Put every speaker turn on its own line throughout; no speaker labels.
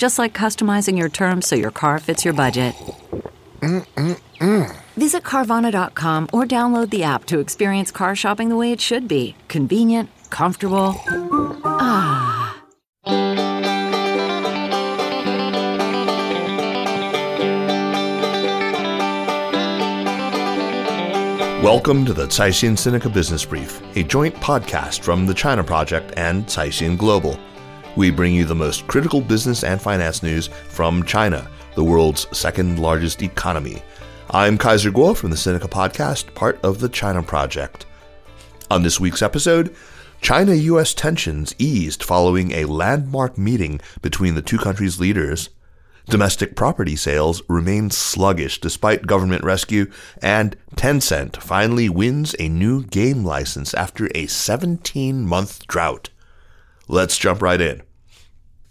Just like customizing your terms so your car fits your budget.
Mm-mm-mm.
Visit Carvana.com or download the app to experience car shopping the way it should be convenient, comfortable. Ah.
Welcome to the Caixin Sinica Business Brief, a joint podcast from the China Project and Caixin Global. We bring you the most critical business and finance news from China, the world's second largest economy. I'm Kaiser Kuo from the Sinica Podcast, part of the China Project. On this week's episode, China US tensions eased following a landmark meeting between the two countries' leaders. Domestic property sales remain sluggish despite government rescue, and Tencent finally wins a new game license after a 17 month drought. Let's jump right in.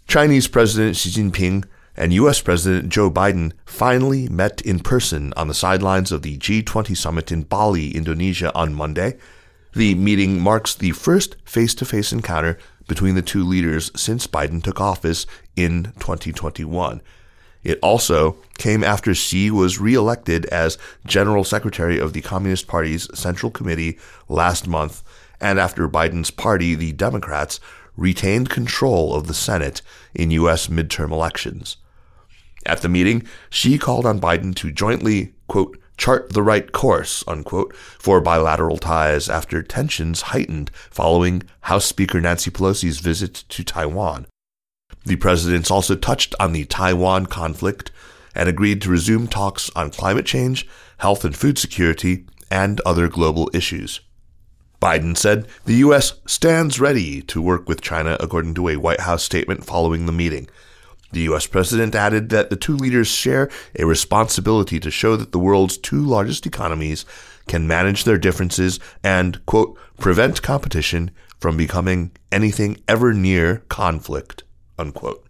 Chinese President Xi Jinping and U.S. President Joe Biden finally met in person on the sidelines of the G20 summit in Bali, Indonesia on Monday. The meeting marks the first face to face encounter between the two leaders since Biden took office in 2021. It also came after Xi was reelected as General Secretary of the Communist Party's Central Committee last month, and after Biden's party, the Democrats, retained control of the Senate in U.S. midterm elections. At the meeting, Xi called on Biden to jointly, quote, chart the right course, unquote, for bilateral ties after tensions heightened following House Speaker Nancy Pelosi's visit to Taiwan. The presidents also touched on the Taiwan conflict and agreed to resume talks on climate change, health and food security, and other global issues. Biden said the U.S. stands ready to work with China, according to a White House statement following the meeting. The U.S. president added that the two leaders share a responsibility to show that the world's two largest economies can manage their differences and, quote, prevent competition from becoming anything ever near conflict, unquote.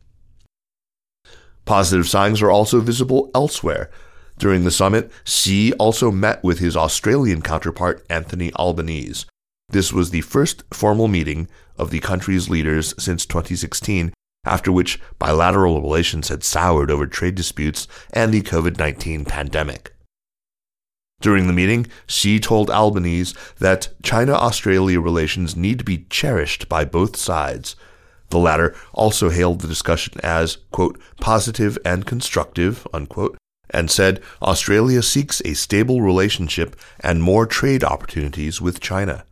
Positive signs are also visible elsewhere. During the summit, Xi also met with his Australian counterpart, Anthony Albanese. This was the first formal meeting of the country's leaders since 2016, after which bilateral relations had soured over trade disputes and the COVID 19 pandemic. During the meeting, Xi told Albanese that China Australia relations need to be cherished by both sides. The latter also hailed the discussion as, quote, positive and constructive, unquote, and said Australia seeks a stable relationship and more trade opportunities with China.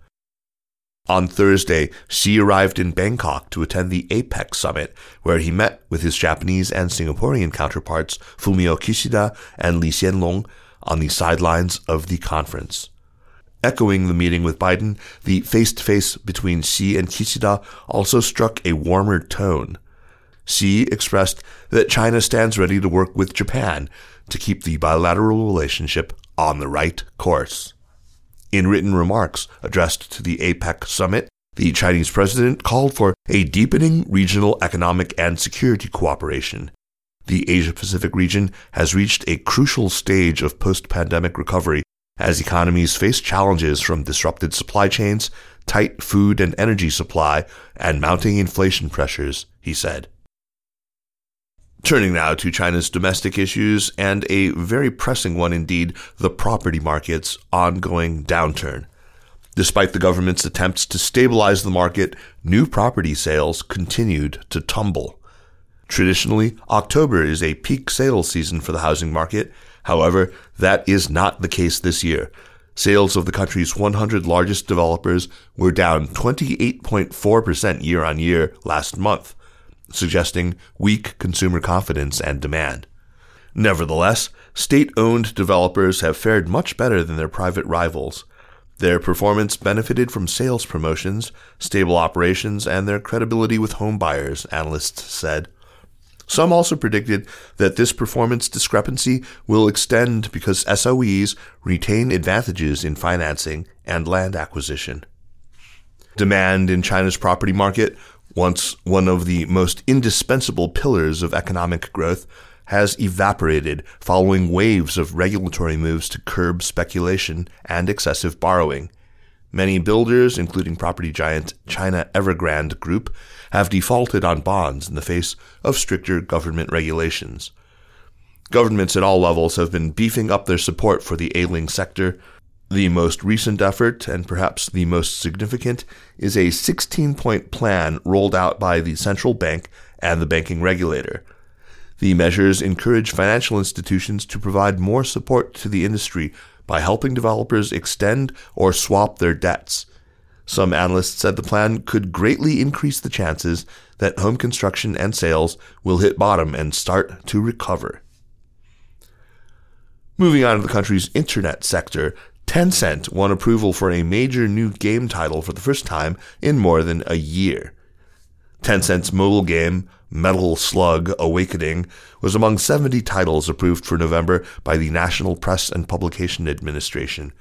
On Thursday, Xi arrived in Bangkok to attend the APEC summit, where he met with his Japanese and Singaporean counterparts Fumio Kishida and Lee Hsien Loong on the sidelines of the conference. Echoing the meeting with Biden, the face to face between Xi and Kishida also struck a warmer tone. Xi expressed that China stands ready to work with Japan to keep the bilateral relationship on the right course. In written remarks addressed to the APEC summit, the Chinese president called for a deepening regional economic and security cooperation. The Asia Pacific region has reached a crucial stage of post pandemic recovery as economies face challenges from disrupted supply chains, tight food and energy supply, and mounting inflation pressures, he said. Turning now to China's domestic issues and a very pressing one indeed, the property market's ongoing downturn. Despite the government's attempts to stabilize the market, new property sales continued to tumble. Traditionally, October is a peak sales season for the housing market. However, that is not the case this year. Sales of the country's 100 largest developers were down 28.4% year on year last month, suggesting weak consumer confidence and demand. Nevertheless, state owned developers have fared much better than their private rivals. Their performance benefited from sales promotions, stable operations, and their credibility with home buyers, analysts said. Some also predicted that this performance discrepancy will extend because SOEs retain advantages in financing and land acquisition. Demand in China's property market, once one of the most indispensable pillars of economic growth, has evaporated following waves of regulatory moves to curb speculation and excessive borrowing. Many builders, including property giant China Evergrande Group, have defaulted on bonds in the face of stricter government regulations. Governments at all levels have been beefing up their support for the ailing sector. The most recent effort, and perhaps the most significant, is a 16 point plan rolled out by the central bank and the banking regulator. The measures encourage financial institutions to provide more support to the industry by helping developers extend or swap their debts. Some analysts said the plan could greatly increase the chances that home construction and sales will hit bottom and start to recover. Moving on to the country's internet sector, Tencent won approval for a major new game title for the first time in more than a year. Tencent's mobile game, Metal Slug Awakening, was among 70 titles approved for November by the National Press and Publication Administration.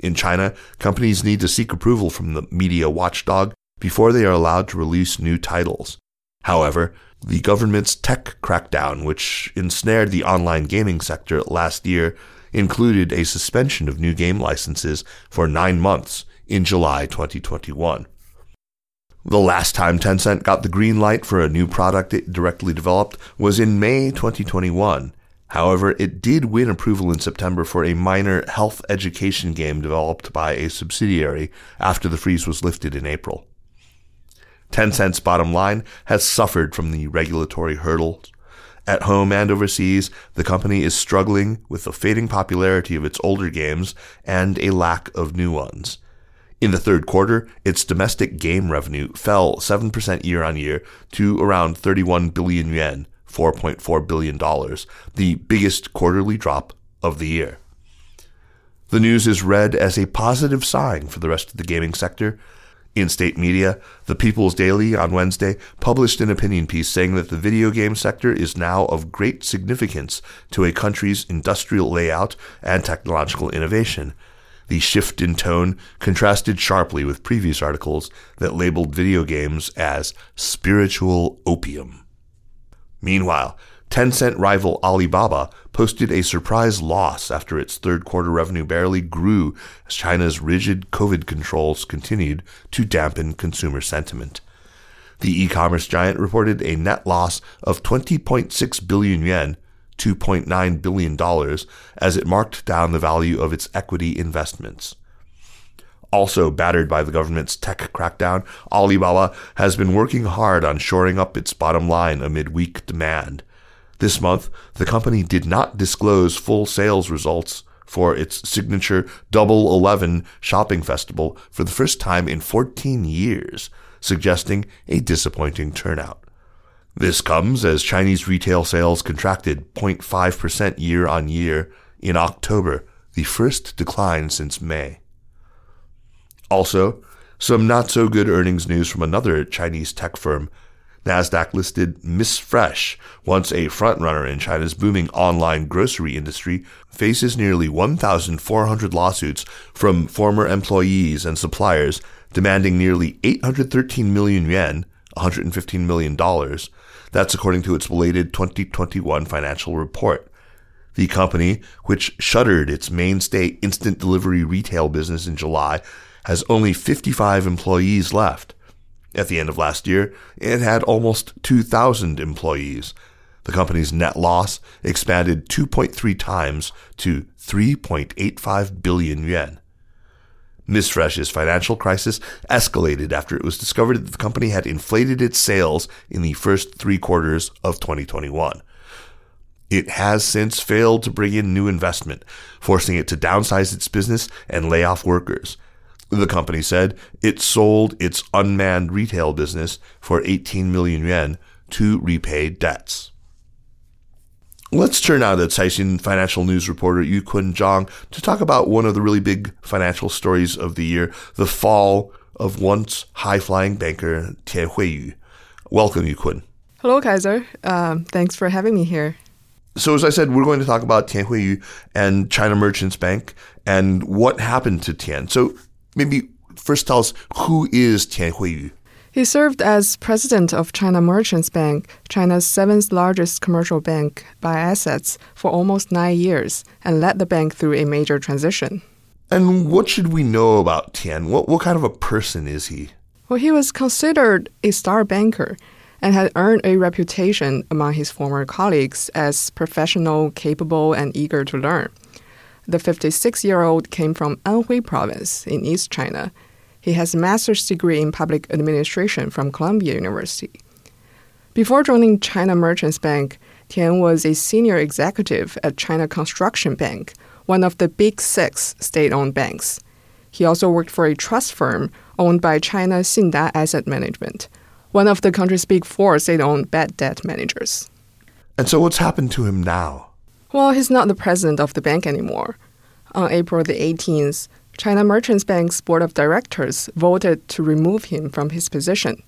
In China, companies need to seek approval from the media watchdog before they are allowed to release new titles. However, the government's tech crackdown, which ensnared the online gaming sector last year, included a suspension of new game licenses for nine months in July 2021. The last time Tencent got the green light for a new product it directly developed was in May 2021. However, it did win approval in September for a minor health education game developed by a subsidiary after the freeze was lifted in April. Tencent's bottom line has suffered from the regulatory hurdles. At home and overseas, the company is struggling with the fading popularity of its older games and a lack of new ones. In the third quarter, its domestic game revenue fell 7% year on year to around 31 billion yuan, $4.4 billion, the biggest quarterly drop of the year. The news is read as a positive sign for the rest of the gaming sector. In state media, the People's Daily on Wednesday published an opinion piece saying that the video game sector is now of great significance to a country's industrial layout and technological innovation the shift in tone contrasted sharply with previous articles that labeled video games as spiritual opium. Meanwhile, Tencent rival Alibaba posted a surprise loss after its third quarter revenue barely grew as China's rigid COVID controls continued to dampen consumer sentiment. The e-commerce giant reported a net loss of 20.6 billion yuan $2.9 billion as it marked down the value of its equity investments. Also battered by the government's tech crackdown, Alibaba has been working hard on shoring up its bottom line amid weak demand. This month, the company did not disclose full sales results for its signature Double Eleven shopping festival for the first time in 14 years, suggesting a disappointing turnout. This comes as Chinese retail sales contracted 0.5% year on year in October, the first decline since May. Also, some not so good earnings news from another Chinese tech firm. NASDAQ listed Miss Fresh, once a frontrunner in China's booming online grocery industry, faces nearly 1,400 lawsuits from former employees and suppliers demanding nearly 813 million yuan, $115 million, that's according to its belated 2021 financial report. The company, which shuttered its mainstay instant delivery retail business in July, has only 55 employees left. At the end of last year, it had almost 2,000 employees. The company's net loss expanded 2.3 times to 3.85 billion yuan. Miss Fresh's financial crisis escalated after it was discovered that the company had inflated its sales in the first three quarters of 2021. It has since failed to bring in new investment, forcing it to downsize its business and lay off workers. The company said it sold its unmanned retail business for 18 million yuan to repay debts. Let's turn now to Caixin financial news reporter Yukun Zhang to talk about one of the really big financial stories of the year, the fall of once high-flying banker Tian Huiyu. Welcome, Yukun.
Hello, Kaiser. Um, thanks for having me here.
So, as I said, we're going to talk about Tian Huiyu and China Merchants Bank and what happened to Tian. So, maybe first tell us who is Tian Huiyu?
He served as president of China Merchants Bank, China's seventh largest commercial bank by assets, for almost nine years and led the bank through a major transition.
And what should we know about Tian? What, what kind of a person is he?
Well, he was considered a star banker and had earned a reputation among his former colleagues as professional, capable, and eager to learn. The 56 year old came from Anhui province in East China. He has a master's degree in public administration from Columbia University. Before joining China Merchants Bank, Tian was a senior executive at China Construction Bank, one of the big six state owned banks. He also worked for a trust firm owned by China Xinda Asset Management, one of the country's big four state owned bad debt managers.
And so, what's happened to him now?
Well, he's not the president of the bank anymore. On April the 18th, China Merchants Bank's board of directors voted to remove him from his position.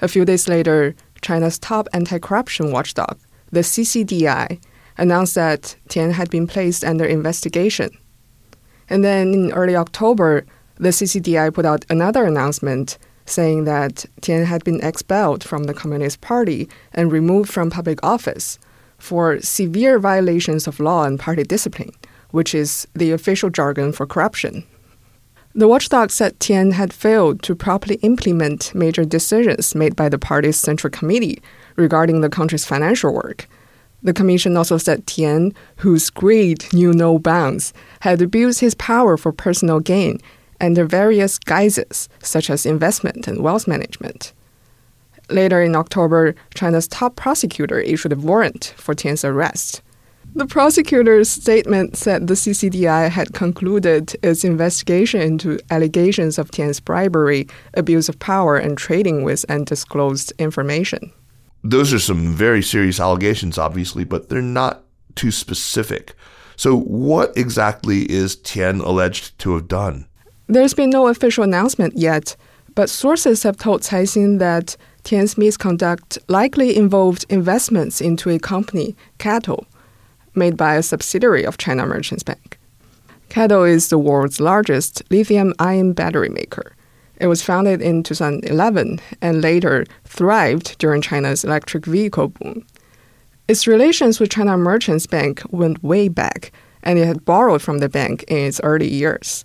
A few days later, China's top anti corruption watchdog, the CCDI, announced that Tian had been placed under investigation. And then in early October, the CCDI put out another announcement saying that Tian had been expelled from the Communist Party and removed from public office for severe violations of law and party discipline, which is the official jargon for corruption. The watchdog said Tian had failed to properly implement major decisions made by the party's central committee regarding the country's financial work. The commission also said Tian, whose greed knew no bounds, had abused his power for personal gain under various guises, such as investment and wealth management. Later in October, China's top prosecutor issued a warrant for Tian's arrest. The prosecutor's statement said the CCDI had concluded its investigation into allegations of Tian's bribery, abuse of power, and trading with undisclosed information.
Those are some very serious allegations, obviously, but they're not too specific. So, what exactly is Tian alleged to have done?
There's been no official announcement yet, but sources have told Caixin that Tian's misconduct likely involved investments into a company, CATL, made by a subsidiary of China Merchants Bank. CATL is the world's largest lithium ion battery maker. It was founded in 2011 and later thrived during China's electric vehicle boom. Its relations with China Merchants Bank went way back, and it had borrowed from the bank in its early years.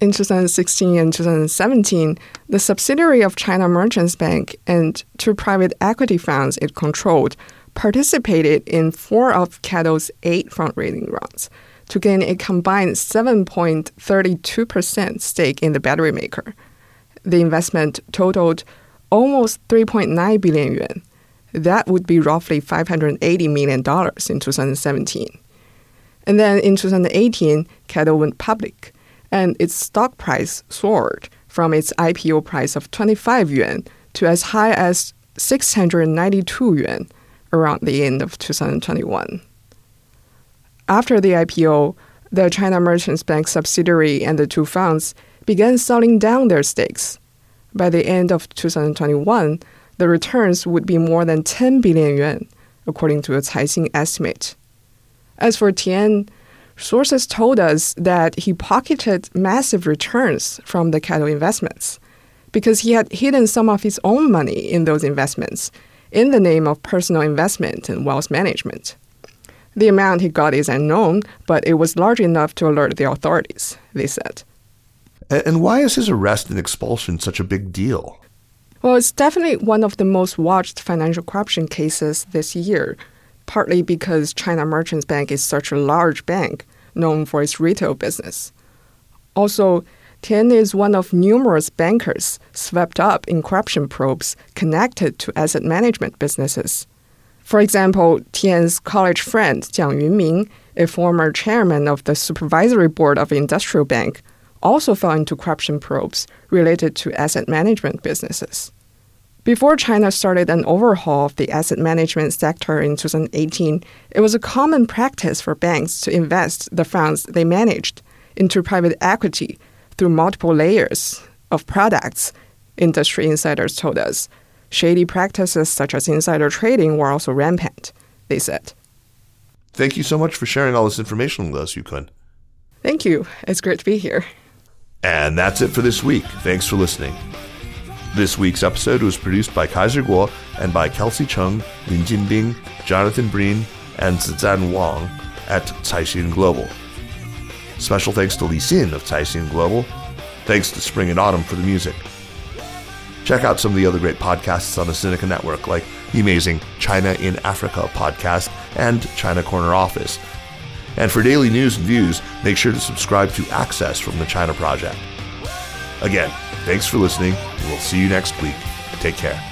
In 2016 and 2017, the subsidiary of China Merchants Bank and two private equity funds it controlled participated in four of CATL's eight fundraising rounds to gain a combined 7.32% stake in the battery maker. The investment totaled almost 3.9 billion yuan. That would be roughly $580 million in 2017. And then in 2018, CATL went public and its stock price soared from its IPO price of 25 yuan to as high as 692 yuan around the end of 2021. After the IPO, the China Merchants Bank subsidiary and the two funds began selling down their stakes. By the end of 2021, the returns would be more than 10 billion yuan, according to a Caixin estimate. As for Tian, Sources told us that he pocketed massive returns from the CATL investments because he had hidden some of his own money in those investments in the name of personal investment and wealth management. The amount he got is unknown, but it was large enough to alert the authorities, they said.
And why is his arrest and expulsion such a big deal?
Well, it's definitely one of the most watched financial corruption cases this year, partly because China Merchants Bank is such a large bank known for its retail business. Also, Tian is one of numerous bankers swept up in corruption probes connected to asset management businesses. For example, Tian's college friend Jiang Yunming, a former chairman of the supervisory board of Industrial Bank, also fell into corruption probes related to asset management businesses. Before China started an overhaul of the asset management sector in 2018, it was a common practice for banks to invest the funds they managed into private equity through multiple layers of products, industry insiders told us. Shady practices such as insider trading were also rampant, they said.
Thank you so much for sharing all this information with us, Yukun.
Thank you. It's great to be here.
And that's it for this week. Thanks for listening. This week's episode was produced by Kaiser Kuo and by Kelsey Chung, Lin Jinbing, Jonathan Breen, and Zizan Wang at Caixin Global. Special thanks to Li Xin of Caixin Global. Thanks to Spring and Autumn for the music. Check out some of the other great podcasts on the Sinica Network, like the amazing China in Africa podcast and China Corner Office. And for daily news and views, make sure to subscribe to Access from the China Project. Again, thanks for listening, we'll see you next week. Take care.